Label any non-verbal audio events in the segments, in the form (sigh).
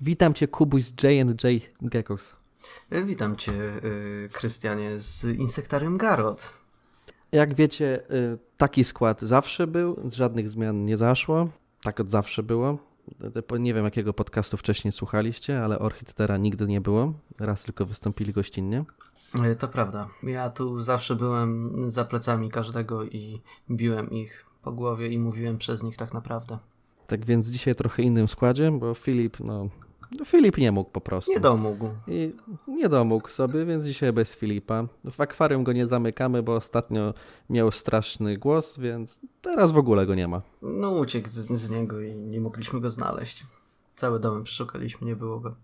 Witam cię, Kubuś z J&J Geckos. Witam cię, y, Krystianie, z Insektarium Garot. Jak wiecie, y, taki skład zawsze był, żadnych zmian nie zaszło. Tak od zawsze było. Nie wiem, jakiego podcastu wcześniej słuchaliście, ale Orchidtera nigdy nie było. Raz tylko wystąpili gościnnie. To prawda. Ja tu zawsze byłem za plecami każdego i biłem ich po głowie i mówiłem przez nich tak naprawdę. Tak więc dzisiaj trochę innym składzie, bo Filip, no, no Filip nie mógł po prostu. Nie domógł. I nie domógł sobie, więc dzisiaj bez Filipa. W akwarium go nie zamykamy, bo ostatnio miał straszny głos, więc teraz w ogóle go nie ma. No uciekł z, z niego i nie mogliśmy go znaleźć. Cały dom przeszukaliśmy, nie było go.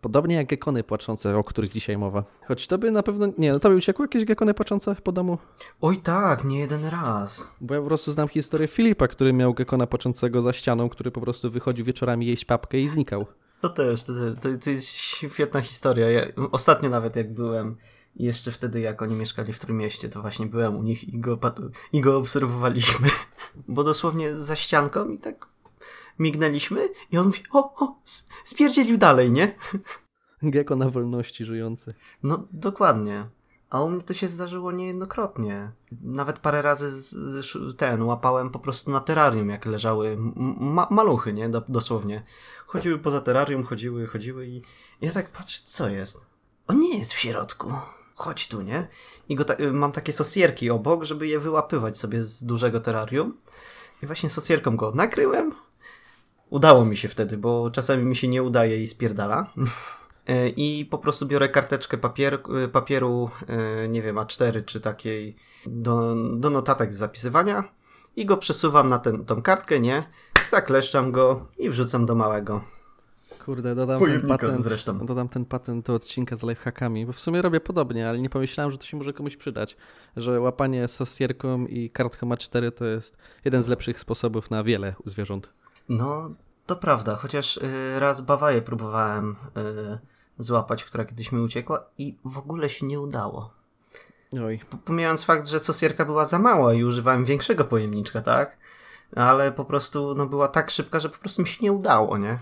Podobnie jak gekony płaczące, o których dzisiaj mowa. Choć to by na pewno... Nie, no to by uciekły jakieś gekony płaczące po domu? Oj tak, nie jeden raz. Bo ja po prostu znam historię Filipa, który miał gekona płaczącego za ścianą, który po prostu wychodził wieczorami jeść papkę i znikał. To też, to też. To, to jest świetna historia. Ja, ostatnio nawet jak byłem, jeszcze wtedy jak oni mieszkali w tym mieście, to właśnie byłem u nich i go, i go obserwowaliśmy. (laughs) Bo dosłownie za ścianką i tak mignęliśmy i on mówi, o, o, spierdzielił dalej, nie? (laughs) Geko na wolności żyjący. No, dokładnie. A u mnie to się zdarzyło niejednokrotnie. Nawet parę razy z, z, ten łapałem po prostu na terrarium, jak leżały ma maluchy, nie? dosłownie. Chodziły poza terrarium, chodziły, chodziły i ja tak patrzę, co jest. On nie jest w środku. Chodź tu, nie? I ta mam takie sosierki obok, żeby je wyłapywać sobie z dużego terrarium. I właśnie sosierką go nakryłem. Udało mi się wtedy, bo czasami mi się nie udaje i spierdala. (laughs) E, I po prostu biorę karteczkę papier, e, papieru, e, nie wiem, A4 czy takiej do, do notatek z zapisywania i go przesuwam na ten, tą kartkę, nie? Zakleszczam go i wrzucam do małego. Kurde, dodam ten, patent, zresztą. dodam ten patent do odcinka z lifehackami, bo w sumie robię podobnie, ale nie pomyślałem, że to się może komuś przydać, że łapanie sosierką i kartką A4 to jest jeden z lepszych sposobów na wiele zwierząt. No, to prawda, chociaż y, raz bawaję próbowałem y, złapać, która kiedyś mi uciekła i w ogóle się nie udało. Oj. Pomijając fakt, że sosierka była za mała i używałem większego pojemniczka, tak? Ale po prostu no, była tak szybka, że po prostu mi się nie udało, nie?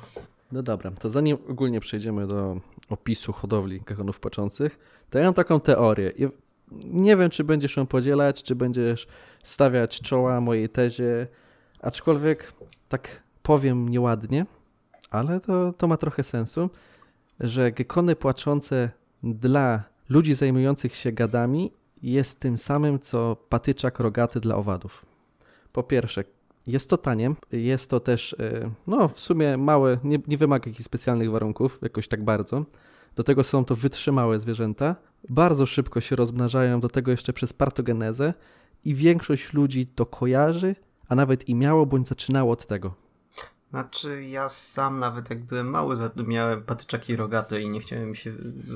No dobra, to zanim ogólnie przejdziemy do opisu hodowli gekonów płaczących, to ja mam taką teorię. Nie wiem, czy będziesz ją podzielać, czy będziesz stawiać czoła mojej tezie, aczkolwiek tak powiem nieładnie, ale to, to ma trochę sensu, że gekony płaczące dla ludzi zajmujących się gadami jest tym samym, co patyczak rogaty dla owadów. Po pierwsze, jest to tanie, jest to też, e, no w sumie małe, nie, nie wymaga jakichś specjalnych warunków, jakoś tak bardzo. Do tego są to wytrzymałe zwierzęta, bardzo szybko się rozmnażają, do tego jeszcze przez partogenezę i większość ludzi to kojarzy, a nawet i miało bądź zaczynało od tego. Znaczy, ja sam nawet jak byłem mały, miałem patyczaki rogate i nie chciałem się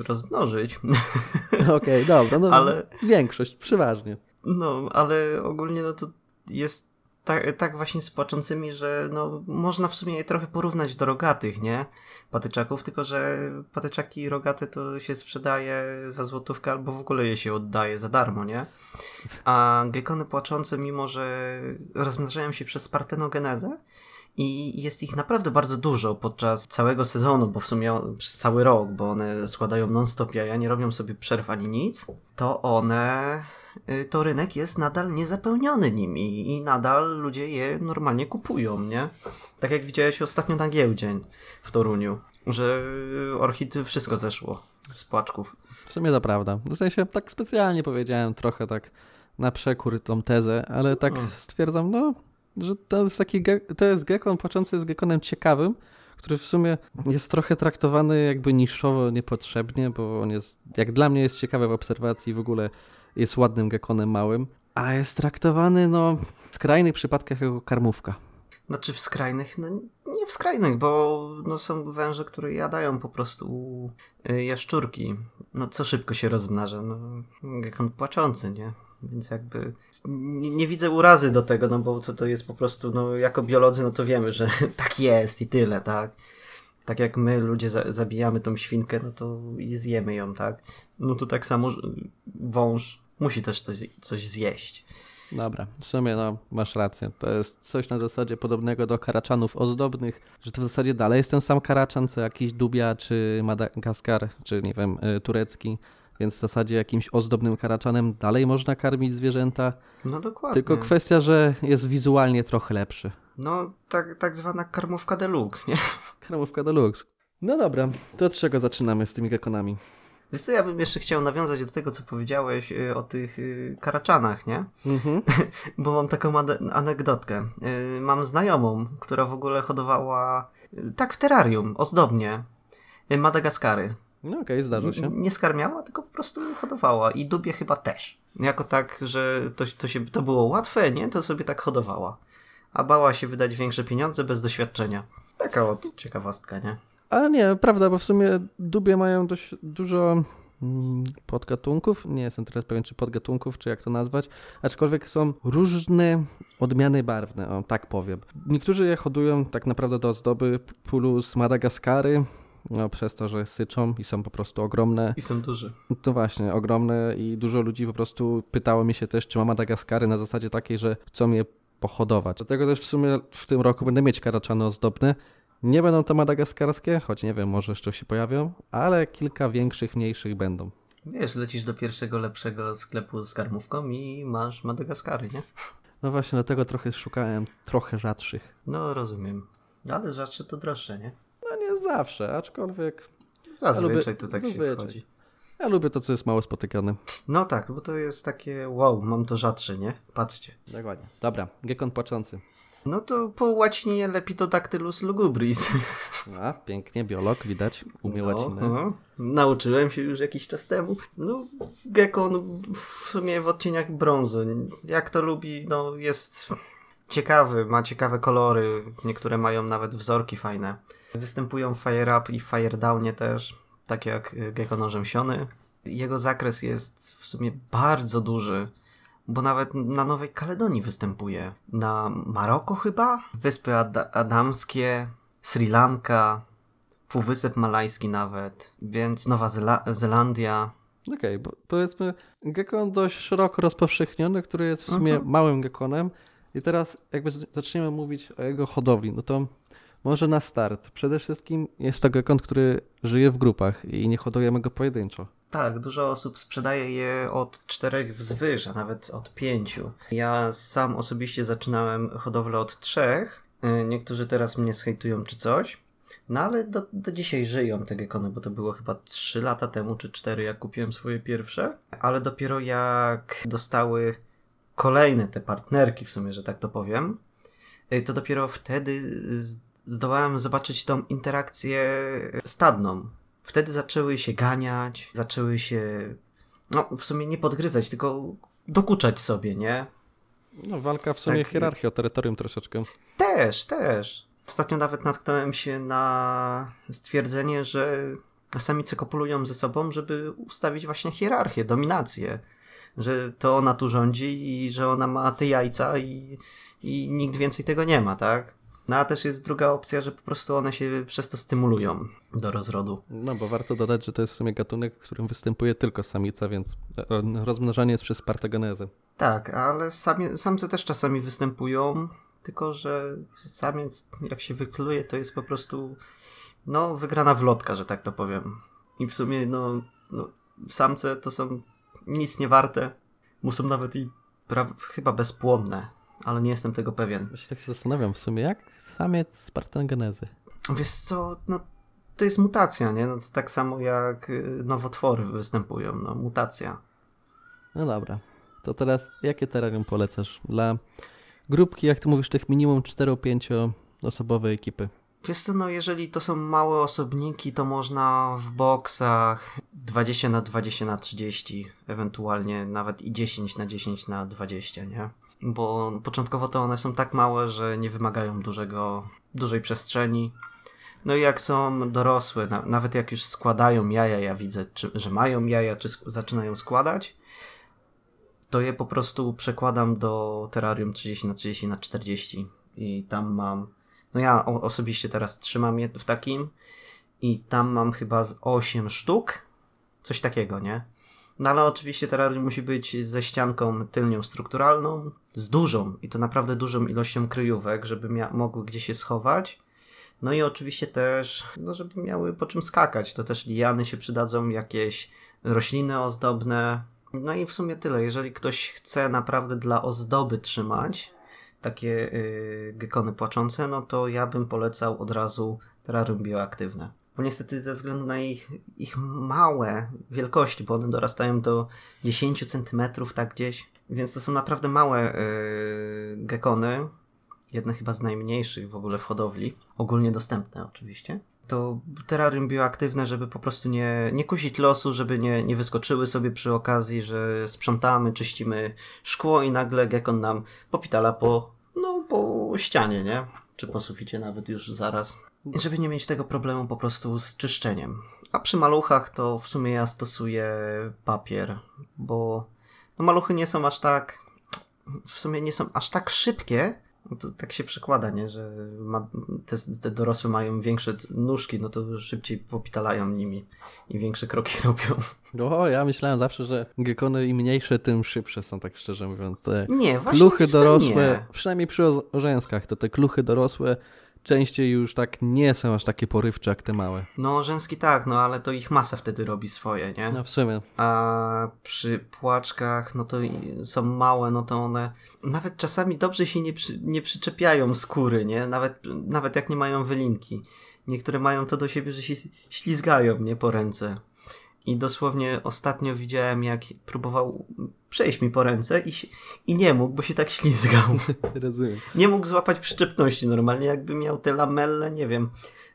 rozmnożyć. (laughs) Okej, okay, dobra, no ale większość, przeważnie. No, ale ogólnie no to jest tak, tak właśnie z płaczącymi, że no, można w sumie je trochę porównać do rogatych, nie? Patyczaków, tylko że patyczaki rogate to się sprzedaje za złotówkę albo w ogóle je się oddaje za darmo, nie? A gekony płaczące, mimo że rozmnażają się przez partenogenezę, i jest ich naprawdę bardzo dużo podczas całego sezonu, bo w sumie przez cały rok, bo one składają non-stop jaja, nie robią sobie przerw ani nic, to one, y, to rynek jest nadal niezapełniony nimi i nadal ludzie je normalnie kupują, nie? Tak jak widziałeś ostatnio na giełdzie w Toruniu, że orchid wszystko zeszło z płaczków. W sumie to prawda. W sensie tak specjalnie powiedziałem trochę tak na przekór tą tezę, ale tak stwierdzam, no że to jest taki, to jest gekon płaczący jest gekonem ciekawym, który w sumie jest trochę traktowany jakby niszowo, niepotrzebnie, bo on jest, jak dla mnie jest ciekawy w obserwacji, w ogóle jest ładnym gekonem małym, a jest traktowany, no, w skrajnych przypadkach jako karmówka. Znaczy w skrajnych, no nie w skrajnych, bo no, są węże, które jadają po prostu y, jaszczurki. No co szybko się rozmnaża, no gekon płaczący, nie? Więc jakby nie, nie, widzę urazy do tego, no bo to, to jest po prostu, no jako biolodzy, no to wiemy, że (laughs) tak jest i tyle, tak? Tak jak my, ludzie, za, zabijamy tą świnkę, no to i zjemy ją, tak? No to tak samo wąż musi też coś, coś zjeść. Dobra, w sumie no, masz rację. To jest coś na zasadzie podobnego do karaczanów ozdobnych, że to w zasadzie dalej jest ten sam karaczan, co jakiś Dubia, czy Madagaskar, czy nie wiem, y, turecki. Więc w zasadzie jakimś ozdobnym karaczanem dalej można karmić zwierzęta. No dokładnie. Tylko kwestia, że jest wizualnie trochę lepszy. No, tak, tak zwana karmówka deluxe, nie? (laughs) Karmówka deluxe. No dobra, to od czego zaczynamy z tymi gekonami? Wiesz co, ja bym jeszcze chciał nawiązać do tego, co powiedziałeś y, o tych y, karaczanach, nie? Mhm. (laughs) Bo mam taką ane- anegdotkę. Y, mam znajomą, która w ogóle hodowała tak w terrarium, ozdobnie, Madagaskary. No okej, zdarza się. Nie skarmiała, tylko po prostu hodowała. I dubie chyba też. Jako tak, że to, to, się, to było łatwe, nie? To sobie tak hodowała. A bała się wydać większe pieniądze bez doświadczenia. Taka od ciekawostka, nie? Ale nie, prawda, bo w sumie dubie mają dość dużo mm, podgatunków. Nie jestem teraz pewien, czy podgatunków, czy jak to nazwać. Aczkolwiek są różne odmiany barwne, o tak powiem. Niektórzy je hodują tak naprawdę do ozdoby plus Madagaskary. No, przez to, że syczą i są po prostu ogromne. I są duże. To właśnie, ogromne i dużo ludzi po prostu pytało mi się też, czy ma Madagaskary na zasadzie takiej, że chcą je pohodować. Dlatego też w sumie w tym roku będę mieć karaczany ozdobne. Nie będą to madagaskarskie, choć nie wiem, może jeszcze się pojawią, ale kilka większych, mniejszych będą. Wiesz, lecisz do pierwszego lepszego sklepu z karmówką i masz Madagaskary, nie? No właśnie, dlatego trochę szukałem trochę rzadszych. No, rozumiem. Ale rzadsze to droższe, nie? No nie zawsze, aczkolwiek Zazwyczaj lubię- to tak się zazwyczaj. wchodzi. ja lubię to, co jest mało spotykane. No tak, bo to jest takie wow, mam to rzadsze, nie? Patrzcie. Dokładnie. Dobra, gekon płaczący. No to po łacinie Lepidodactylus lugubris. (laughs) A, pięknie, biolog, widać, umie łacinę. no. Nauczyłem się już jakiś czas temu. No, gekon w sumie w odcieniach brązu. Jak to lubi, no jest ciekawy, ma ciekawe kolory. Niektóre mają nawet wzorki fajne. Występują w Fire Up i Fire Downie też, tak jak y, gekon orzęsiony. Jego zakres jest w sumie bardzo duży, bo nawet na Nowej Kaledonii występuje. Na Maroko chyba? Wyspy Ad- Adamskie, Sri Lanka, Półwysep Malajski nawet, więc Nowa Zela- Zelandia. Okej, bo powiedzmy, gekon dość szeroko rozpowszechniony, który jest w sumie Mhm. małym gekonem. I teraz jakby zaczniemy mówić o jego hodowli, no to może na start. Przede wszystkim jest to gekon, który żyje w grupach i nie hodujemy go pojedynczo. Tak, dużo osób sprzedaje je od czterech wzwyż, a nawet od pięciu. Ja sam osobiście zaczynałem hodowlę od trzech. Y, Niektórzy teraz mnie schejtują czy coś. No ale do, do dzisiaj żyją te gekony, bo to było chyba 3 lata temu czy 4, jak kupiłem swoje pierwsze. Ale dopiero jak dostały kolejne te partnerki, w sumie, że tak to powiem, y, to dopiero wtedy zdołałem zobaczyć tą interakcję stadną. Wtedy zaczęły się ganiać, zaczęły się, no w sumie nie podgryzać, tylko dokuczać sobie, nie? No, walka w sumie Tak. hierarchii o terytorium troszeczkę. Też, też. Ostatnio nawet natknąłem się na stwierdzenie, że samice kopulują ze sobą, żeby ustawić właśnie hierarchię, dominację. Że to ona tu rządzi i że ona ma te jajca i, i nikt więcej tego nie ma, tak? No a też jest druga opcja, że po prostu one się przez to stymulują do rozrodu. No bo warto dodać, że to jest w sumie gatunek, w którym występuje tylko samica, więc e, rozmnażanie jest przez partegenezę. Tak, ale samie, samce też czasami występują, tylko że samiec jak się wykluje, to jest po prostu no wygrana wlotka, że tak to powiem. I w sumie no, no samce to są nic nie warte, muszą nawet i chyba bezpłonne, ale nie jestem tego pewien. Ja się tak się zastanawiam w sumie, jak samiec z partegenezy. Wiesz co, no to jest mutacja, nie? No, to tak samo jak y, nowotwory występują, no mutacja. No dobra, to teraz jakie terrarium polecasz dla grupki, jak ty mówisz, tych minimum 4-5 osobowej ekipy? Wiesz co, no jeżeli to są małe osobniki, to można w boksach 20 na 20 na 30, ewentualnie nawet i 10 na 10 na 20, nie? Bo początkowo to one są tak małe, że nie wymagają dużego, dużej przestrzeni. No i jak są dorosłe, na, nawet jak już składają jaja, ja widzę, czy, że mają jaja, czy sk- zaczynają składać, to je po prostu przekładam do terrarium 30 na 30 na 40 i tam mam no ja o, osobiście teraz trzymam je w takim i tam mam chyba z 8 sztuk. Coś takiego, nie? No ale oczywiście terrarium musi być ze ścianką tylnią strukturalną, z dużą i to naprawdę dużą ilością kryjówek, żeby mia- mogły gdzieś się schować. No i oczywiście też, no żeby miały po czym skakać. To też liany się przydadzą, jakieś rośliny ozdobne. No i w sumie tyle. Jeżeli ktoś chce naprawdę dla ozdoby trzymać takie yy, gekony płaczące, no to ja bym polecał od razu terrarium bioaktywne. Bo niestety ze względu na ich, ich małe wielkości, bo one dorastają do 10 cm tak gdzieś, więc to są naprawdę małe yy, gekony, jedne chyba z najmniejszych w ogóle w hodowli, ogólnie dostępne oczywiście. To terrarium bioaktywne, żeby po prostu nie, nie kusić losu, żeby nie, nie wyskoczyły sobie przy okazji, że sprzątamy, czyścimy szkło i nagle gekon nam popitala po, no, po ścianie, nie? Czy po suficie nawet już zaraz. Żeby nie mieć tego problemu po prostu z czyszczeniem. A przy maluchach to w sumie ja stosuję papier, bo no maluchy nie są aż tak, w sumie nie są aż tak szybkie, no to tak się przekłada, nie? że ma, te, te, dorosłe mają większe nóżki, no to szybciej popitalają nimi i większe kroki (laughs) robią. O, ja myślałem zawsze, że gekony im mniejsze, tym szybsze są, tak szczerze mówiąc. Te nie, właśnie kluchy dorosłe, nie. przynajmniej przy orzęskach, to te kluchy dorosłe częściej już tak nie są aż takie porywcze jak te małe. No, rzęski tak, no ale to ich masa wtedy robi swoje, nie? No w sumie. A przy płaczkach, no to są małe, no to one nawet czasami dobrze się nie, przy, nie przyczepiają skóry, nie? Nawet, nawet jak nie mają wylinki. Niektóre mają to do siebie, że się ślizgają, nie? Po ręce. I dosłownie ostatnio widziałem, jak próbował przejść mi po ręce i, i nie mógł, bo się tak ślizgał. (laughs) Rozumiem. Nie mógł złapać przyczepności normalnie, jakby miał te lamelle, nie wiem,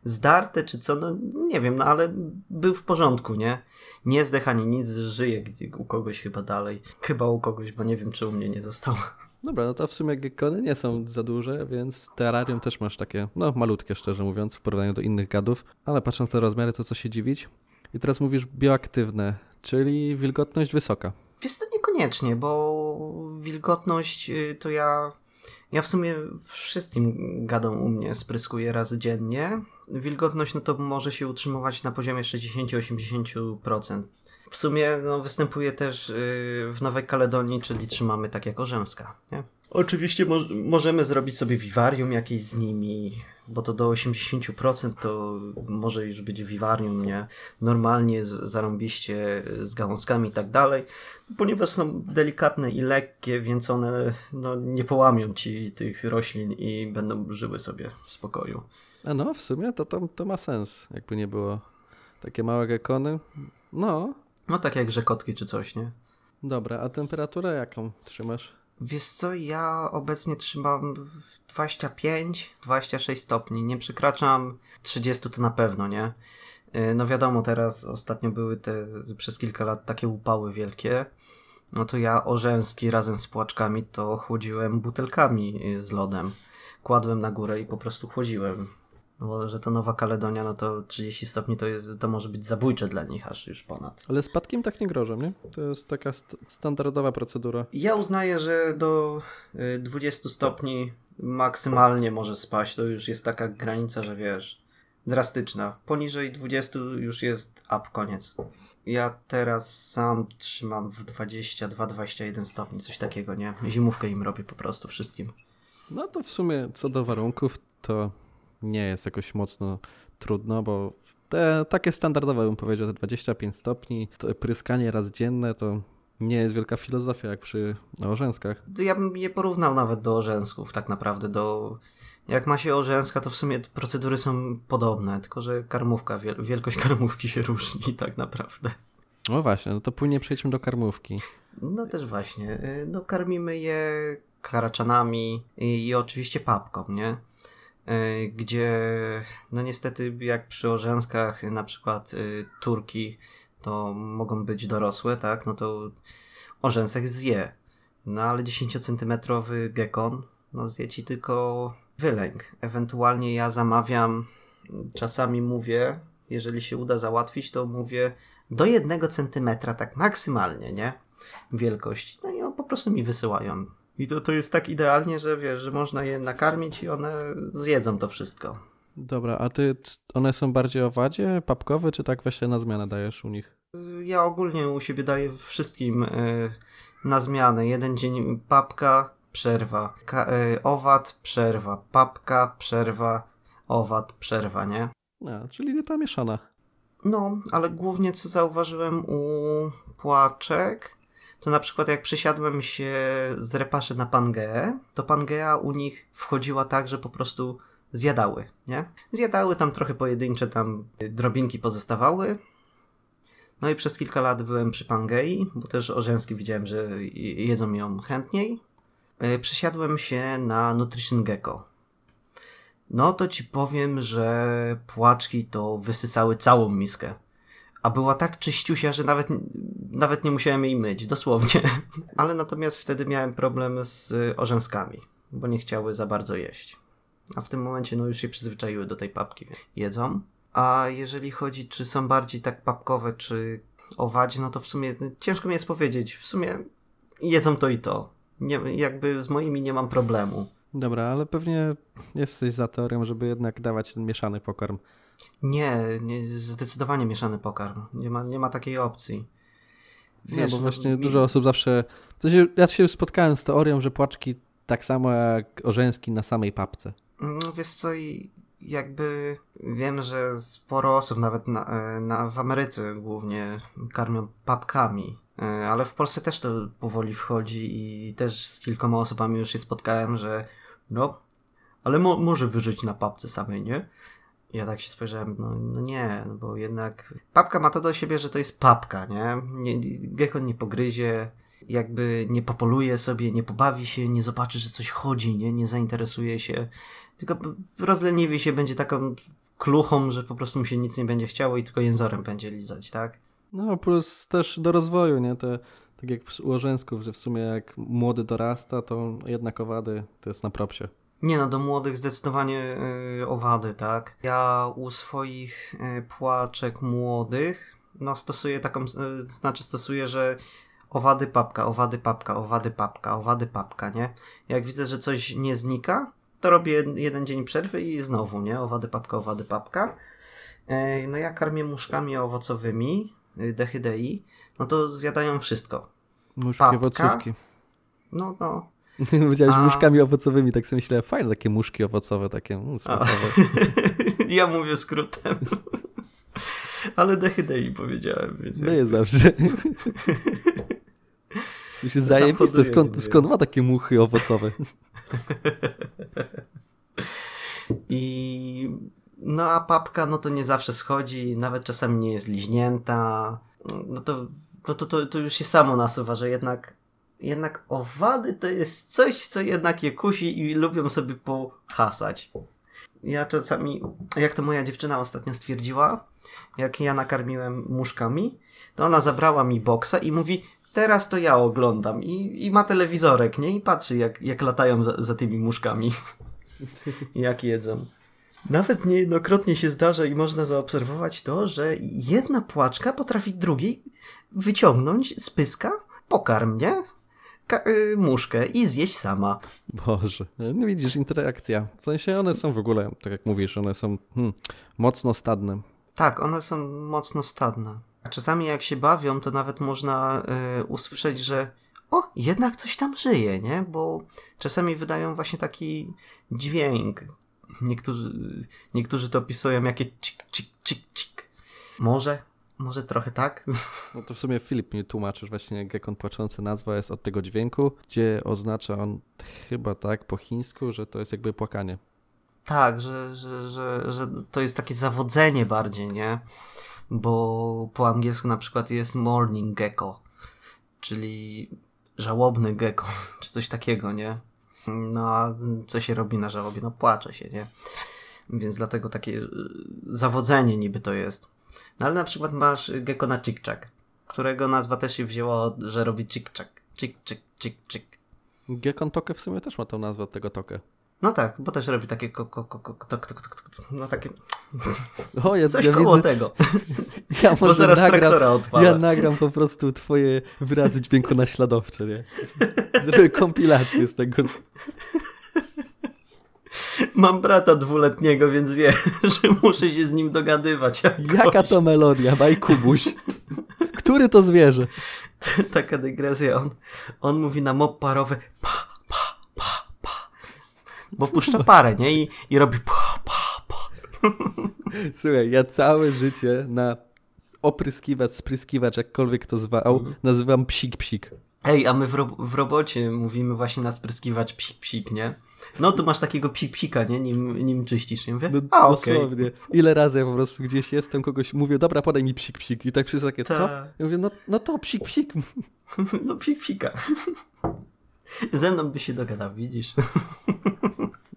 zdarte czy co, no nie wiem, no ale był w porządku, nie? Nie zdech ani nic, żyje u kogoś chyba dalej. Chyba u kogoś, bo nie wiem, czy u mnie nie został. Dobra, no to w sumie gekony nie są za duże, więc w terrarium też masz takie, no malutkie szczerze mówiąc, w porównaniu do innych gadów, ale patrząc na rozmiary, to co się dziwić. I teraz mówisz bioaktywne, czyli wilgotność wysoka. Wiesz to niekoniecznie, bo wilgotność y, to ja ja w sumie wszystkim gadom u mnie spryskuję raz dziennie. Wilgotność no to może się utrzymywać na poziomie 60-80%. W sumie no, występuje też y, w Nowej Kaledonii, czyli trzymamy tak jak orzemska. Nie? Oczywiście mo możemy zrobić sobie wiwarium jakieś z nimi, bo to do 80% to może już być wiwarium, nie? Normalnie, z, zarąbiście, z gałązkami i tak dalej, ponieważ są delikatne i lekkie, więc one no, nie połamią ci tych roślin i będą żyły sobie w spokoju. A no, w sumie to, to, to ma sens, jakby nie było takie małe gekony. No. No tak jak rzekotki czy coś, nie? Dobra, a temperaturę jaką trzymasz? Wiesz co, ja obecnie trzymam 25-26 stopni. Nie przekraczam 30 to na pewno, nie? Y, no wiadomo, teraz ostatnio były te przez kilka lat takie upały wielkie. No to ja orzęski razem z płaczkami to chłodziłem butelkami z lodem. Kładłem na górę i po prostu chłodziłem. No bo, że to Nowa Kaledonia, no to 30 stopni to, jest, to może być zabójcze dla nich aż już ponad. Ale spadkiem tak nie grożą, nie? To jest taka st standardowa procedura. Ja uznaję, że do 20 y, stopni maksymalnie może spaść. To już jest taka granica, że wiesz, drastyczna. Poniżej 20 już jest up, koniec. Ja teraz sam trzymam w 22-21 stopni, coś takiego, nie? Zimówkę im robię po prostu wszystkim. No to w sumie co do warunków, to nie jest jakoś mocno trudno, bo te takie standardowe bym powiedział, te 25 stopni, to pryskanie raz dzienne to nie jest wielka filozofia jak przy orzęskach. Ja bym je porównał nawet do orzęsków tak naprawdę, do... Jak ma się orzęska, to w sumie procedury są podobne, tylko że karmówka, wielkość karmówki się różni (laughs) tak naprawdę. No właśnie, no to płynnie przejdźmy do karmówki. No też właśnie, y, no karmimy je karaczanami i, i oczywiście papką, nie? E, gdzie no niestety jak przy orzęskach na przykład y, turki to mogą być dorosłe, tak, no to orzęsek zje. No ale 10-centymetrowy gekon no zje ci tylko wylęk. Ewentualnie ja zamawiam, czasami mówię, jeżeli się uda załatwić, to mówię do jednego centymetra, tak maksymalnie, nie? Wielkość. No i on po prostu mi wysyłają i to, to jest tak idealnie, że wiesz, że można je nakarmić i one zjedzą to wszystko. Dobra, a ty, one są bardziej owadzie, papkowe, czy tak właśnie na zmianę dajesz u nich? Ja ogólnie u siebie daję wszystkim y, na zmianę. Jeden dzień papka, przerwa. Ka y, owad, przerwa. Papka, przerwa. Owad, przerwa, nie? A, czyli dieta mieszana. No, ale głównie co zauważyłem u płaczek, to na przykład jak przysiadłem się z repaszy na Pangeę, to Pangea u nich wchodziła tak, że po prostu zjadały, nie? Zjadały tam trochę pojedyncze tam drobinki pozostawały. No i przez kilka lat byłem przy Pangei, bo też Orzęski widziałem, że jedzą ją chętniej. Przesiadłem się na Nutrition Gecko. No to ci powiem, że płaczki to wysysały całą miskę. A była tak czyściusia, że nawet, nawet nie musiałem jej myć, dosłownie. (laughs) Ale natomiast wtedy miałem problem z orzęskami, bo nie chciały za bardzo jeść. A w tym momencie no już się przyzwyczaiły do tej papki, jedzą. A jeżeli chodzi, czy są bardziej tak papkowe, czy owadzie, no to w sumie ciężko mi jest powiedzieć. W sumie jedzą to i to. Nie, jakby z moimi nie mam problemu. Dobra, ale pewnie jesteś za teorią, żeby jednak dawać ten mieszany pokarm. Nie, nie zdecydowanie mieszany pokarm. Nie ma, nie ma takiej opcji. Wiesz, nie, bo właśnie mi... dużo osób zawsze... W sensie, ja się spotkałem z teorią, że płaczki tak samo jak orzęski na samej papce. No wiesz co, i jakby wiem, że sporo osób nawet na, e, na, w Ameryce głównie karmią papkami. E, ale w Polsce też to powoli wchodzi i też z kilkoma osobami już się spotkałem, że no, ale mo może wyżyć na papce samej, nie? Ja tak się spojrzałem, no, no nie, no bo jednak papka ma to do siebie, że to jest papka, nie? nie gekon nie pogryzie, jakby nie popoluje sobie, nie pobawi się, nie zobaczy, że coś chodzi, nie? Nie zainteresuje się, tylko rozleniwi się, będzie taką kluchą, że po prostu mu się nic nie będzie chciało i tylko jęzorem będzie lizać, tak? No, plus też do rozwoju, nie? Te, tak jak u Orzęsków, że w sumie jak młody dorasta, to jednak owady to jest na propsie. Nie no, do młodych zdecydowanie yy, owady, tak? Ja u swoich yy, płaczek młodych, no stosuję taką, yy, znaczy stosuję, że owady papka, owady papka, owady papka, owady papka, nie? Jak widzę, że coś nie znika, to robię jeden dzień przerwy i znowu, nie? Owady papka, owady papka. No ja karmię muszkami owocowymi, Y, dehydei, no to zjadają wszystko. Muszki Papka, owocówki. No, no. (laughs) Powiedziałeś A... muszkami owocowymi, tak sobie myślałem, fajne takie muszki owocowe, takie mm, (laughs) Ja mówię skrótem. (laughs) Ale dehydei powiedziałem, więc... No jest dobrze. To się zajebiste, skąd, skąd ma takie muchy owocowe? I no a papka, no to nie zawsze schodzi, nawet czasami nie jest liźnięta. No to, no to, to, to już się samo nasuwa, że jednak, jednak owady to jest coś, co jednak je kusi i lubią sobie pohasać. Ja czasami, jak to moja dziewczyna ostatnio stwierdziła, jak ja nakarmiłem muszkami, to ona zabrała mi boksa i mówi, teraz to ja oglądam. I, i ma telewizorek, nie? I patrzy, jak, jak latają za, za tymi muszkami. (laughs) jak jedzą. Nawet niejednokrotnie się zdarza i można zaobserwować to, że jedna płaczka potrafi drugiej wyciągnąć z pyska pokarm, nie? Y, muszkę i zjeść sama. Boże, no widzisz, interakcja. W sensie one są w ogóle, tak jak mówisz, one są hmm, mocno stadne. Tak, one są mocno stadne. A czasami jak się bawią, to nawet można y, usłyszeć, że o, jednak coś tam żyje, nie? Bo czasami wydają właśnie taki dźwięk, Niektórzy, niektórzy to opisują jakie cik, cik, cik, cik. Może, może trochę tak. No to w sumie Filip mi tłumaczysz właśnie, jak on płaczący nazwa jest od tego dźwięku, gdzie oznacza on chyba tak po chińsku, że to jest jakby płakanie. Tak, że, że, że, że to jest takie zawodzenie bardziej, nie? Bo po angielsku na przykład jest morning gecko, czyli żałobny gecko, (laughs) czy coś takiego, nie? No a co się robi na żałobie? No płacze się, nie? Więc dlatego takie zawodzenie niby to jest. No ale na przykład masz Gekona Chick-Chack, którego nazwa też się wzięła, że robi Chick-Chack. Chick-Chick, Chick-Chick. Gekon Toke w sumie też ma tą nazwę od tego Toke. No tak, bo też robi takie ko, ko, ko, ko, tok, tok, no takie o, ja, coś ja koło widzę... tego. (laughs) Ja może bo zaraz nagram, Ja nagram po prostu twoje wyrazy dźwięku naśladowcze, nie? Zrobię kompilację z tego. (laughs) Mam brata dwuletniego, więc wie, (laughs) że muszę się z nim dogadywać. Jakoś. Jaka to melodia, daj Kubuś. Który to zwierzę? (laughs) Taka dygresja. On, on mówi na mop parowy pa, pa, pa, pa. Bo puszcza parę, nie? I, i robi pa, pa, pa. Słuchaj, ja całe życie na opryskiwacz, spryskiwacz, jakkolwiek to zwał, nazywam psik psik. Ej, a my w, ro w robocie mówimy właśnie na spryskiwacz psik psik, nie? No tu masz takiego psik psika, nie? Nim, nim czyścisz. Nie mówię, No, a dosłownie. Ile razy ja po prostu gdzieś jestem, kogoś mówię, dobra, podaj mi psik psik. I tak wszyscy takie, co? Tak. Ja mówię, no, no to psik psik. (laughs) No psik psika. (laughs) Ze mną by się dogadał, widzisz?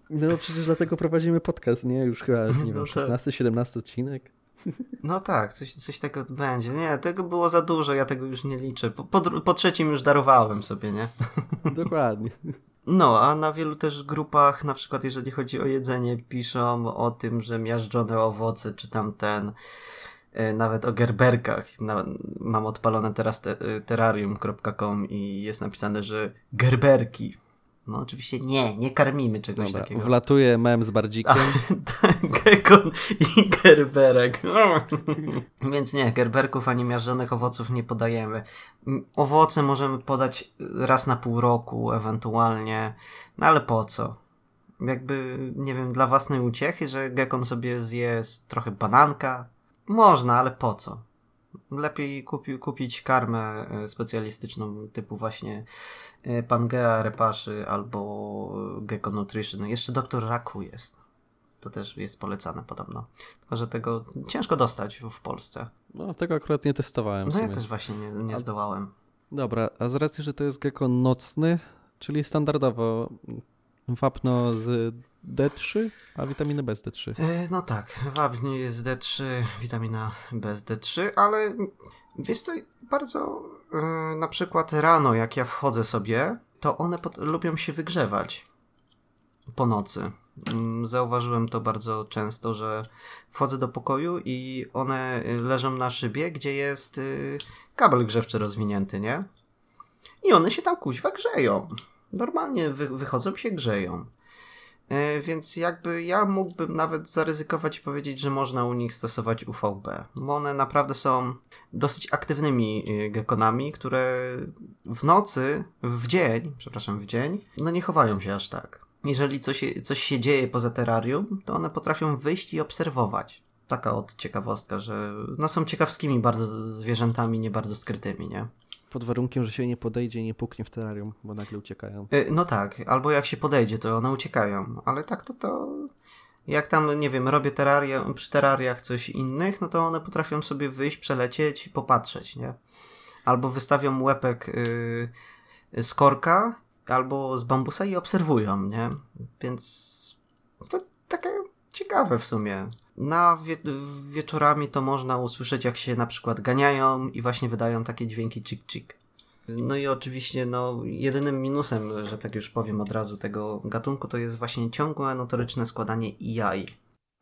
No przecież dlatego prowadzimy podcast, nie? Już chyba, nie (laughs) wiem, No tak. 16, 17 odcinek. No tak, coś, coś takiego będzie. Nie, tego było za dużo, ja tego już nie liczę. Po, po, po trzecim już darowałem sobie, nie? (laughs) Dokładnie. No, a na wielu też grupach, na przykład jeżeli chodzi o jedzenie, piszą o tym, że miażdżone owoce, czy tam ten, e, nawet o gerberkach. Mam odpalone teraz te, e, terrarium.com i jest napisane, że gerberki. No oczywiście nie, nie karmimy czegoś Dobra, takiego. wlatuje mem z bardzikiem. (laughs) Tak, gekon i gerberek. Więc nie, gerberków ani miażdżonych owoców nie podajemy. Owoce możemy podać raz na pół roku, ewentualnie, no ale po co? Jakby, nie wiem, dla własnej uciechy, że gekon sobie zje trochę bananka? Można, ale po co? Lepiej kupi, kupić karmę e, specjalistyczną typu właśnie Pangea, Repaszy albo Gecko Nutrition. Jeszcze doktor Raku jest. To też jest polecane podobno. Tylko, że tego ciężko dostać w Polsce. No, tego akurat nie testowałem No ja też właśnie nie, nie A- zdołałem. Dobra, a z racji, że to jest gecko nocny, czyli standardowo wapno z D3, a witaminy B z D3. E, No tak, wapń jest D3, witamina B z D3, ale wiesz to bardzo e, na przykład rano, jak ja wchodzę sobie, to one pot- lubią się wygrzewać po nocy. Mm, Zauważyłem to bardzo często, że wchodzę do pokoju i one y, leżą na szybie, gdzie jest y, kabel grzewczy rozwinięty, nie? I one się tam kuźwa grzeją. Normalnie wy- wychodzą się grzeją. E, Więc jakby ja mógłbym nawet zaryzykować i powiedzieć, że można u nich stosować UVB, bo one naprawdę są dosyć aktywnymi y, gekonami, które w nocy, w dzień, przepraszam, w dzień, no nie chowają się aż tak. Jeżeli coś, coś się dzieje poza terrarium, to one potrafią wyjść i obserwować. Taka od ciekawostka, że no są ciekawskimi bardzo zwierzętami, nie bardzo skrytymi, nie? Pod warunkiem, że się nie podejdzie i nie puknie w terrarium, bo nagle uciekają. Y, No tak, albo jak się podejdzie, to one uciekają, ale tak to to. Jak tam, nie wiem, robię teraria, przy terariach coś innych, no to one potrafią sobie wyjść, przelecieć i popatrzeć, nie? Albo wystawią łepek yy, z korka, albo z bambusa i obserwują, nie? Więc to takie ciekawe w sumie. Na wie wieczorami to można usłyszeć, jak się na przykład ganiają i właśnie wydają takie dźwięki cik-cik. No i oczywiście, no, jedynym minusem, że tak już powiem od razu, tego gatunku to jest właśnie ciągłe notoryczne składanie jaj.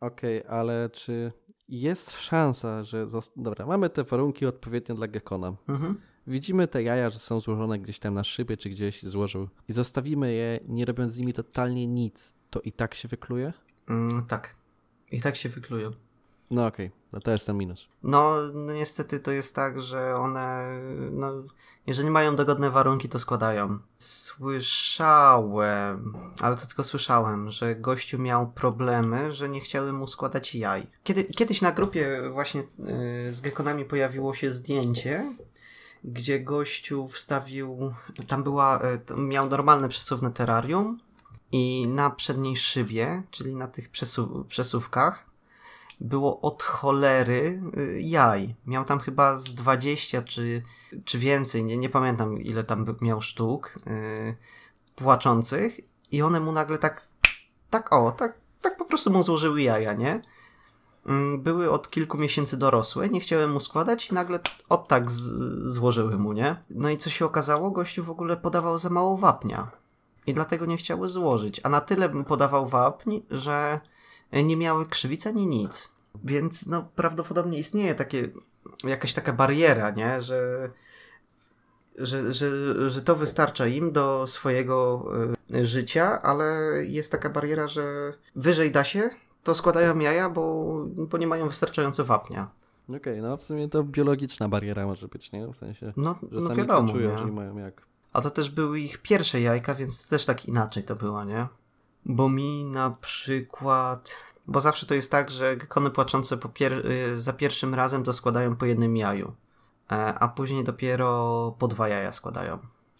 Okej, ale czy jest szansa, że... Dobra, mamy te warunki odpowiednie dla gekona. Mhm. Widzimy te jaja, że są złożone gdzieś tam na szybie, czy gdzieś złożył i zostawimy je, nie robiąc z nimi totalnie nic, to i tak się wykluje? Mm, tak. I tak się wyklują. No okej, no to jest ten minus. No, no niestety to jest tak, że one, no, jeżeli mają dogodne warunki, to składają. Słyszałem, ale to tylko słyszałem, że gościu miał problemy, że nie chciały mu składać jaj. Kiedy, kiedyś na grupie właśnie y, z gekonami pojawiło się zdjęcie, gdzie gościu wstawił, tam była, y, miał normalne przesuwne terrarium i na przedniej szybie, czyli na tych przesu- przesuwkach, było od cholery y, jaj. Miał tam chyba z 20 czy, czy więcej, nie, nie pamiętam ile tam miał sztuk yy, płaczących i one mu nagle tak, tak o, tak, tak po prostu mu złożyły jaja, nie? Mm, Były od kilku miesięcy dorosłe, nie chciałem mu składać i nagle od tak złożyły mu, nie? No i co się okazało? Gościu w ogóle podawał za mało wapnia i dlatego nie chciały złożyć, a na tyle podawał wapń, że nie miały krzywic ani nic. Więc no prawdopodobnie istnieje takie, jakaś taka bariera, nie? Że, że, że, że to wystarcza im do swojego y, życia, ale jest taka bariera, że wyżej da się, to składają jaja, bo, bo nie mają wystarczająco wapnia. Okej, okay, no w sumie to biologiczna bariera może być, nie? W sensie, no, że no sami wiadomo, czują, nie? że nie mają jak. A to też były ich pierwsze jajka, więc to też tak inaczej to było, nie? Bo mi na przykład... Bo zawsze to jest tak, że gekony płaczące pier... y, za pierwszym razem to składają po jednym jaju, e, a później dopiero po dwa jaja składają.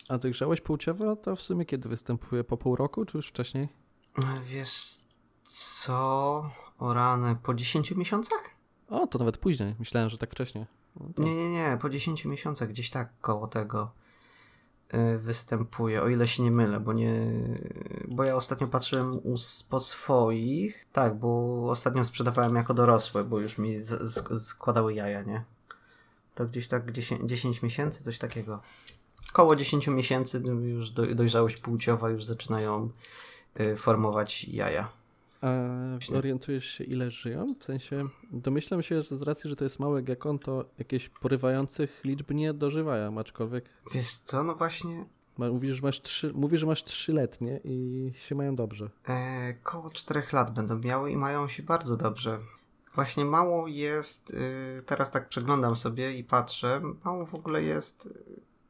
A dojrzałość płciowa to w sumie kiedy występuje? Po pół roku, czy już wcześniej? Wiesz co? O rany, po 10 miesiącach? O, to nawet później. Myślałem, że tak wcześnie. No to... Nie, nie, nie. Po 10 miesiącach gdzieś tak koło tego występuje, o ile się nie mylę, bo nie, bo ja ostatnio patrzyłem u, po swoich, tak, bo ostatnio sprzedawałem jako dorosłe, bo już mi z, z, składały jaja, nie? To gdzieś tak 10, 10 miesięcy, coś takiego. Koło 10 miesięcy już do, dojrzałość płciowa już zaczynają y, formować jaja. A orientujesz się, ile żyją? W sensie domyślam się, że z racji, że to jest mały gekon, to jakieś porywających liczb nie dożywają, aczkolwiek. Wiesz co, no właśnie. Mówisz, że masz, trzy, mówisz, że masz trzyletnie i się mają dobrze. E, koło czterech lat będą miały i mają się bardzo dobrze. Właśnie mało jest, y, teraz tak przeglądam sobie i patrzę, mało w ogóle jest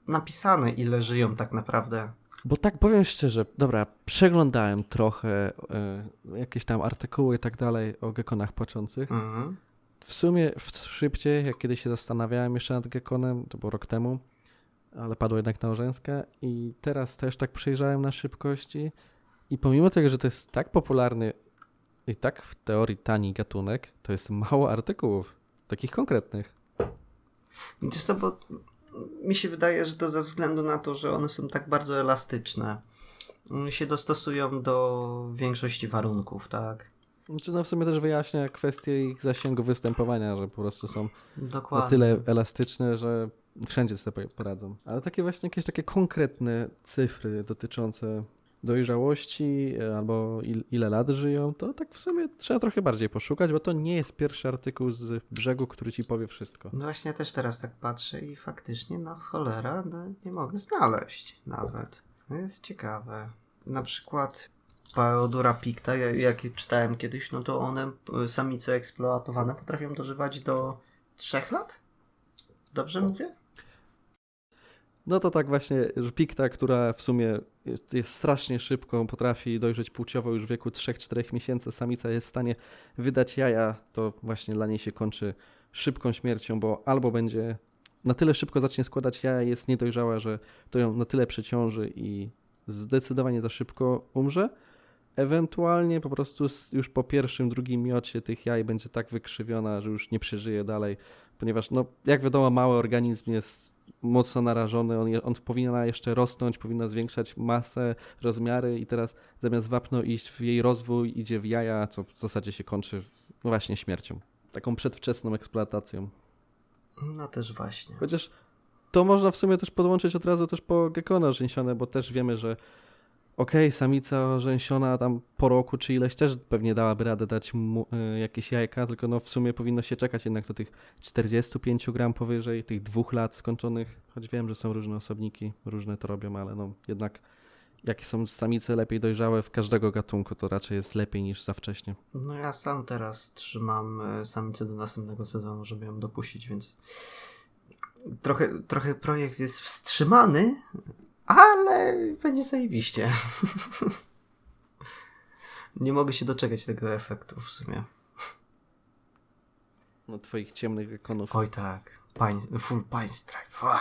napisane, ile żyją tak naprawdę. Bo tak powiem szczerze, dobra, przeglądałem trochę y, jakieś tam artykuły i tak dalej o gekonach płaczących. Mhm. W sumie w szybciej, jak kiedyś się zastanawiałem jeszcze nad gekonem, to było rok temu, ale padło jednak na orzęskę i teraz też tak przejrzałem na szybkości i pomimo tego, że to jest tak popularny i tak w teorii tani gatunek, to jest mało artykułów, takich konkretnych. Wiesz co, bo mi się wydaje, że to ze względu na to, że one są tak bardzo elastyczne. się dostosują do większości warunków, tak? Znaczy no w sumie też wyjaśnia kwestię ich zasięgu występowania, że po prostu są Dokładnie. na tyle elastyczne, że wszędzie sobie poradzą. Ale takie właśnie jakieś takie konkretne cyfry dotyczące dojrzałości e, albo il, ile lat żyją, to tak w sumie trzeba trochę bardziej poszukać, bo to nie jest pierwszy artykuł z brzegu, który ci powie wszystko. No właśnie, ja też teraz tak patrzę i faktycznie, no cholera, no, nie mogę znaleźć nawet. To jest ciekawe. Na przykład Paodura picta, jak czytałem kiedyś, no to one, y, samice eksploatowane, potrafią dożywać do 3 lat? Dobrze mówię? No to tak właśnie, że pikta, która w sumie jest, jest strasznie szybką, potrafi dojrzeć płciowo już w wieku 3-4 miesięcy, samica jest w stanie wydać jaja, to właśnie dla niej się kończy szybką śmiercią, bo albo będzie na tyle szybko zacznie składać jaja, jest niedojrzała, że to ją na tyle przeciąży i zdecydowanie za szybko umrze, ewentualnie po prostu już po pierwszym, drugim miocie tych jaj będzie tak wykrzywiona, że już nie przeżyje dalej, ponieważ no, jak wiadomo mały organizm jest mocno narażony, on, on powinna jeszcze rosnąć, powinna zwiększać masę, rozmiary i teraz zamiast wapno iść w jej rozwój, idzie w jaja, co w zasadzie się kończy no właśnie śmiercią. Taką przedwczesną eksploatacją. No też właśnie. Chociaż to można w sumie też podłączyć od razu też po gekona rzęsione, bo też wiemy, że okej, okay, samica rzęsiona tam po roku czy ileś też pewnie dałaby radę dać mu y, jakieś jajka, tylko no w sumie powinno się czekać jednak do tych 45 gram powyżej, tych dwóch lat skończonych, choć wiem, że są różne osobniki, różne to robią, ale no jednak jakie są samice lepiej dojrzałe w każdego gatunku, to raczej jest lepiej niż za wcześnie. No ja sam teraz trzymam e, samicę do następnego sezonu, żeby ją dopuścić, więc trochę, trochę projekt jest wstrzymany, ale będzie zajebiście. (laughs) Nie mogę się doczekać tego efektu w sumie. No twoich ciemnych ikonów. Oj tak. Pań, full Pine Stripe.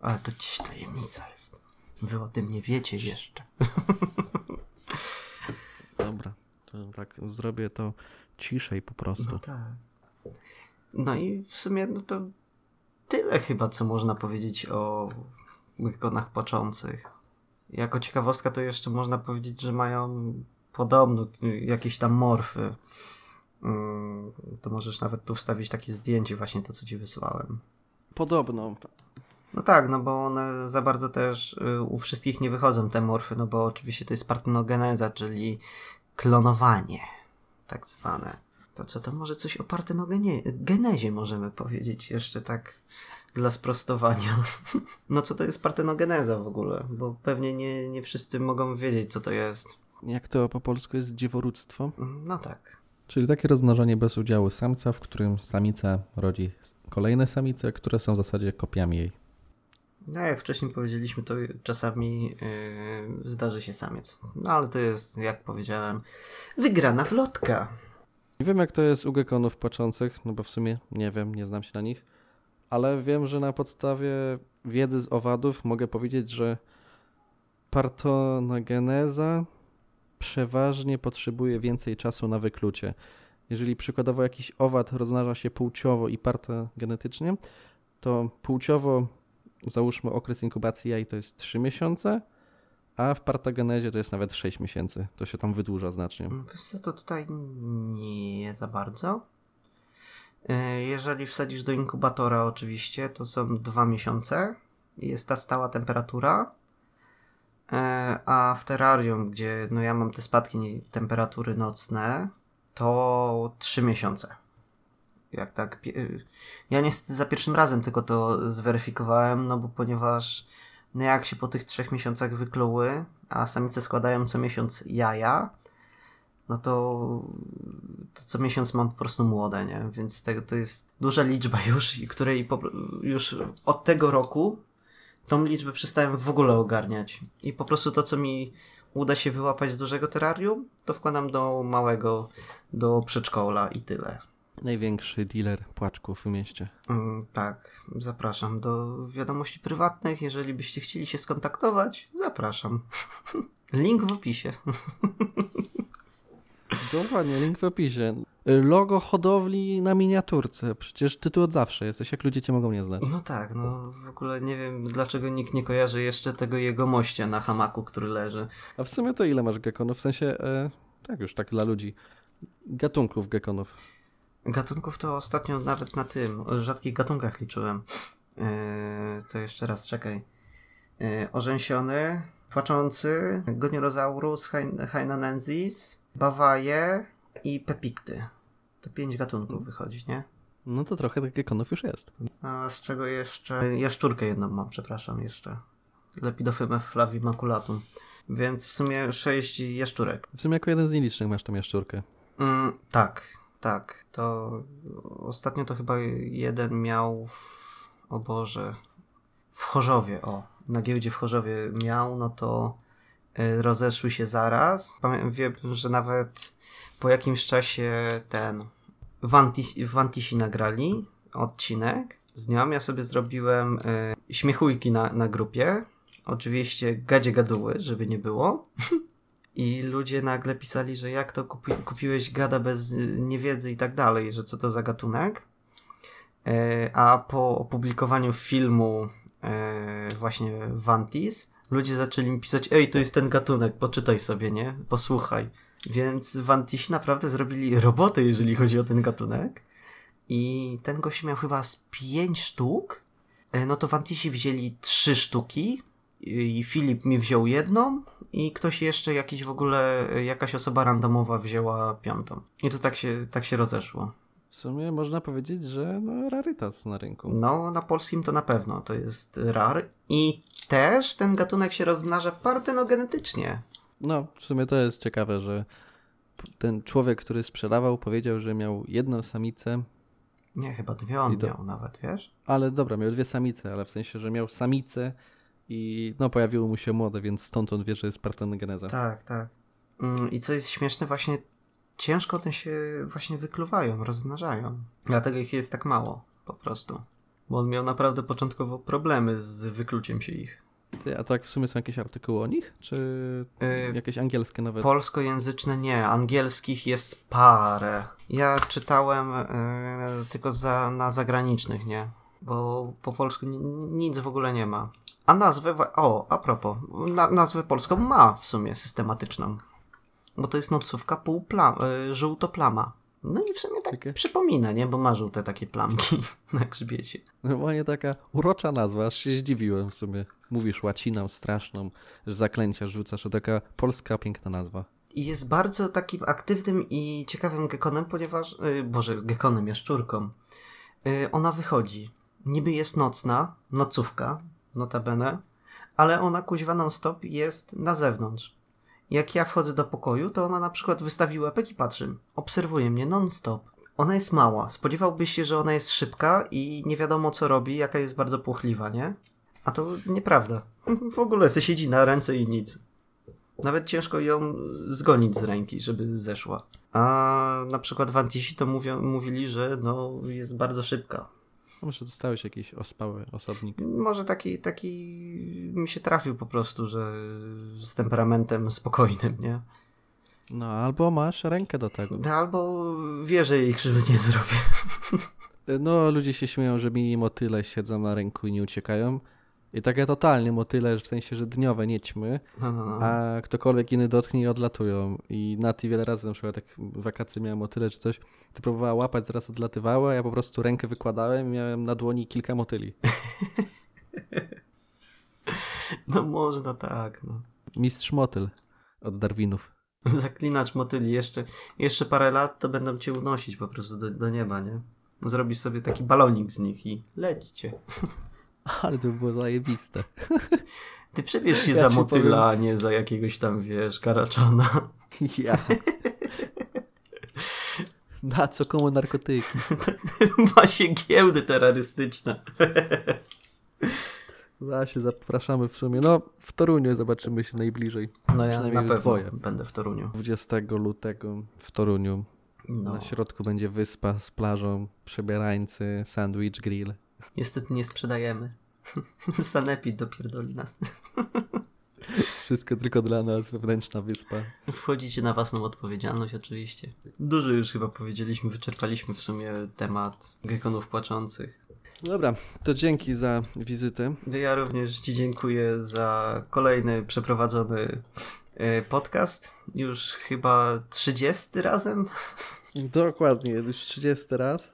Ale to dziś tajemnica jest. Wy o tym nie wiecie jeszcze. (laughs) Dobra. To tak zrobię to ciszej po prostu. No tak. No i w sumie no to tyle chyba, co można powiedzieć o wykonach płaczących. Jako ciekawostka to jeszcze można powiedzieć, że mają podobno jakieś tam morfy. Mm, to możesz nawet tu wstawić takie zdjęcie, właśnie to, co ci wysłałem. Podobno. No tak, no bo one za bardzo też y, u wszystkich nie wychodzą te morfy, no bo oczywiście to jest partenogeneza, czyli klonowanie, tak zwane. To co to może coś o partynogenezie możemy powiedzieć jeszcze tak dla sprostowania. (laughs) No co to jest partenogeneza w ogóle? Bo pewnie nie, nie wszyscy mogą wiedzieć, co to jest. Jak to po polsku jest dzieworództwo? No tak. Czyli takie rozmnażanie bez udziału samca, w którym samica rodzi kolejne samice, które są w zasadzie kopiami jej. No jak wcześniej powiedzieliśmy, to czasami yy, zdarzy się samiec. No ale to jest, jak powiedziałem, wygrana wlotka. Nie wiem jak to jest u gekonów płaczących, no bo w sumie nie wiem, nie znam się na nich, ale wiem, że na podstawie wiedzy z owadów mogę powiedzieć, że partonogeneza przeważnie potrzebuje więcej czasu na wyklucie. Jeżeli przykładowo jakiś owad rozmnaża się płciowo i partogenetycznie, to płciowo załóżmy okres inkubacji jaj to jest 3 miesiące, a w partogenezie to jest nawet 6 miesięcy. To się tam wydłuża znacznie. Wiesz co, to tutaj nie za bardzo. E, jeżeli wsadzisz do inkubatora oczywiście, to są dwa miesiące. Jest ta stała temperatura. E, a w terrarium, gdzie no ja mam te spadki temperatury nocne, to 3 miesiące. Jak tak. Ja niestety za pierwszym razem tylko to zweryfikowałem, no bo ponieważ no jak się po tych trzech miesiącach wykluły, a samice składają co miesiąc jaja, no to co miesiąc mam po prostu młode, nie? Więc tego to jest duża liczba już, której po, już od tego roku tą liczbę przestałem w ogóle ogarniać. I po prostu to, co mi uda się wyłapać z dużego terrarium, to wkładam do małego, do przedszkola i tyle. Największy dealer płaczków w mieście. Mm, tak, zapraszam do wiadomości prywatnych. Jeżeli byście chcieli się skontaktować, zapraszam. (laughs) Link w opisie. (laughs) Dokładnie, link w opisie. Logo hodowli na miniaturce. Przecież ty tu od zawsze jesteś, jak ludzie cię mogą nie znać. No tak, no w ogóle nie wiem, dlaczego nikt nie kojarzy jeszcze tego jego mościa na hamaku, który leży. A w sumie to ile masz gekonów? W sensie, e, tak już tak dla ludzi. Gatunków gekonów. Gatunków to ostatnio nawet na tym, o rzadkich gatunkach liczyłem. Yy, to jeszcze raz, czekaj. Yy, orzęsiony, płaczący, goniorosaurus, hainanensis, bawaje i pepikty. To pięć gatunków wychodzi, nie? No to trochę takich gekonów już jest. A z czego jeszcze... Jaszczurkę jedną mam, przepraszam, jeszcze. Lepidophyma flavimaculatum. Więc w sumie sześć jaszczurek. W sumie jako jeden z nielicznych masz tą jaszczurkę. Mm, tak, tak, to ostatnio to chyba jeden miał w, o Boże, w Chorzowie, o, na giełdzie w Chorzowie miał, no to rozeszły się zaraz. Wiem, że nawet po jakimś czasie ten w, Antisi nagrali odcinek z nią. Ja sobie zrobiłem y, śmiechujki na, na grupie. Oczywiście gadzie gaduły, żeby nie było. (laughs) i ludzie nagle pisali, że jak to kupi kupiłeś gada bez niewiedzy i tak dalej, że co to za gatunek. E, a po opublikowaniu filmu e, właśnie Vantis, ludzie zaczęli mi pisać, ej, to jest ten gatunek, poczytaj sobie, nie? Posłuchaj. Więc Vantisi naprawdę zrobili robotę, jeżeli chodzi o ten gatunek. I ten gość miał chyba z pięć sztuk. E, no to Vantisi wzięli trzy sztuki, i Filip mi wziął jedną i ktoś jeszcze jakiś w ogóle, jakaś osoba randomowa wzięła piątą. I to tak się, tak się rozeszło. W sumie można powiedzieć, że no, rarytas na rynku. No, na polskim to na pewno to jest rar. I też ten gatunek się rozmnaża partenogenetycznie. No, w sumie to jest ciekawe, że ten człowiek, który sprzedawał, powiedział, że miał jedną samicę. Nie, chyba dwie on miał nawet, wiesz? Ale dobra, miał dwie samice, ale w sensie, że miał samicę i no pojawiły mu się młode, więc stąd on wie, że jest partenogeneza. Tak, tak. Mm, I co jest śmieszne, właśnie ciężko one się właśnie wykluwają, rozmnażają. Dlatego ich jest tak mało, po prostu. Bo on miał naprawdę początkowo problemy z wykluciem się ich. Ty, a tak w sumie są jakieś artykuły o nich? Czy yy, jakieś angielskie nawet? Polskojęzyczne nie, angielskich jest parę. Ja czytałem yy, tylko za, na zagranicznych, nie? Bo po polsku nic w ogóle nie ma. A nazwę, o, a propos, na, nazwę polską ma w sumie systematyczną. Bo to jest nocówka półplama, y, żółtoplama. No i w sumie tak takie... przypomina, nie? Bo ma żółte takie plamki (laughs) na grzbiecie. Normalnie taka urocza nazwa, aż się zdziwiłem w sumie. Mówisz łaciną straszną, że zaklęcia rzucasz, to taka polska piękna nazwa. I jest bardzo takim aktywnym i ciekawym gekonem, ponieważ, yy, boże, gekonem, jaszczurką. Yy, ona wychodzi niby jest nocna, nocówka, notabene, ale ona kuźwa non-stop jest na zewnątrz. Jak ja wchodzę do pokoju, to ona na przykład wystawi łepek i patrzy. Obserwuje mnie non-stop. Ona jest mała. Spodziewałbyś się, że ona jest szybka i nie wiadomo co robi, jaka jest bardzo płochliwa, nie? A to nieprawda. (laughs) W ogóle se siedzi na ręce i nic. Nawet ciężko ją zgonić z ręki, żeby zeszła. A na przykład Wantisi to mówią, mówili, że no, jest bardzo szybka. Może dostałeś jakiś ospały osobnik. Może taki, taki mi się trafił po prostu, że z temperamentem spokojnym, nie? No, albo masz rękę do tego. No, albo wie, że jej krzywdy nie zrobię. No, ludzie się śmieją, że mi motyle siedzą na ręku i nie uciekają. I takie totalnie motyle, w sensie, że dniowe, nie ćmy, No, no, no. a ktokolwiek inny dotknie i odlatują. I Nati wiele razy, na przykład jak wakacje miałem motyle czy coś, to próbowała łapać, zaraz odlatywały, a ja po prostu rękę wykładałem i miałem na dłoni kilka motyli. (laughs) no można tak, no. Mistrz motyl od Darwinów. (laughs) Zaklinacz motyli. Jeszcze, jeszcze parę lat to będą cię unosić po prostu do, do nieba, nie? Zrobisz sobie taki balonik z nich i lećcie. (laughs) Ale to było zajebiste. (laughs) Ty przebierz się Ja za motyla, a nie za jakiegoś tam, wiesz, karaczana. (laughs) Ja. Na co komu narkotyki? (laughs) Ma się giełdy terrorystyczne. Właśnie zapraszamy w sumie. No, w Toruniu zobaczymy się najbliżej. No ja na pewno będę w Toruniu. 20 lutego w Toruniu. No. Na środku będzie wyspa z plażą, przebierańcy, sandwich grill. Niestety nie sprzedajemy. (laughs) Sanepid dopierdoli nas. (laughs) Wszystko tylko dla nas, wewnętrzna wyspa. Wchodzicie na własną odpowiedzialność oczywiście. Dużo już chyba powiedzieliśmy, wyczerpaliśmy w sumie temat gekonów płaczących. Dobra, to dzięki za wizytę. Ja również Ci dziękuję za kolejny przeprowadzony e, podcast. Już chyba 30 razem. Dokładnie, już 30 raz.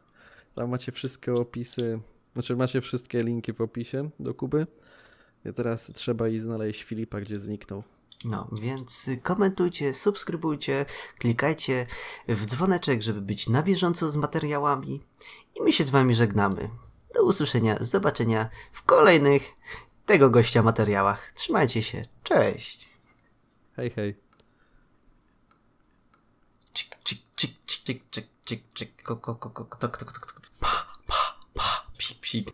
Tam macie wszystkie opisy, znaczy macie wszystkie linki w opisie do Kuby. I teraz trzeba i znaleźć Filipa, gdzie zniknął. No, więc komentujcie, subskrybujcie, klikajcie w dzwoneczek, żeby być na bieżąco z materiałami. I my się z Wami żegnamy. Do usłyszenia, zobaczenia w kolejnych tego gościa materiałach. Trzymajcie się, cześć! Hej, hej. Cik, cik, cik, cik, cik, cik, cik, ko, ko, ko, ko, tok, tok, tok, tok, pa, pa, pa, psik, psik.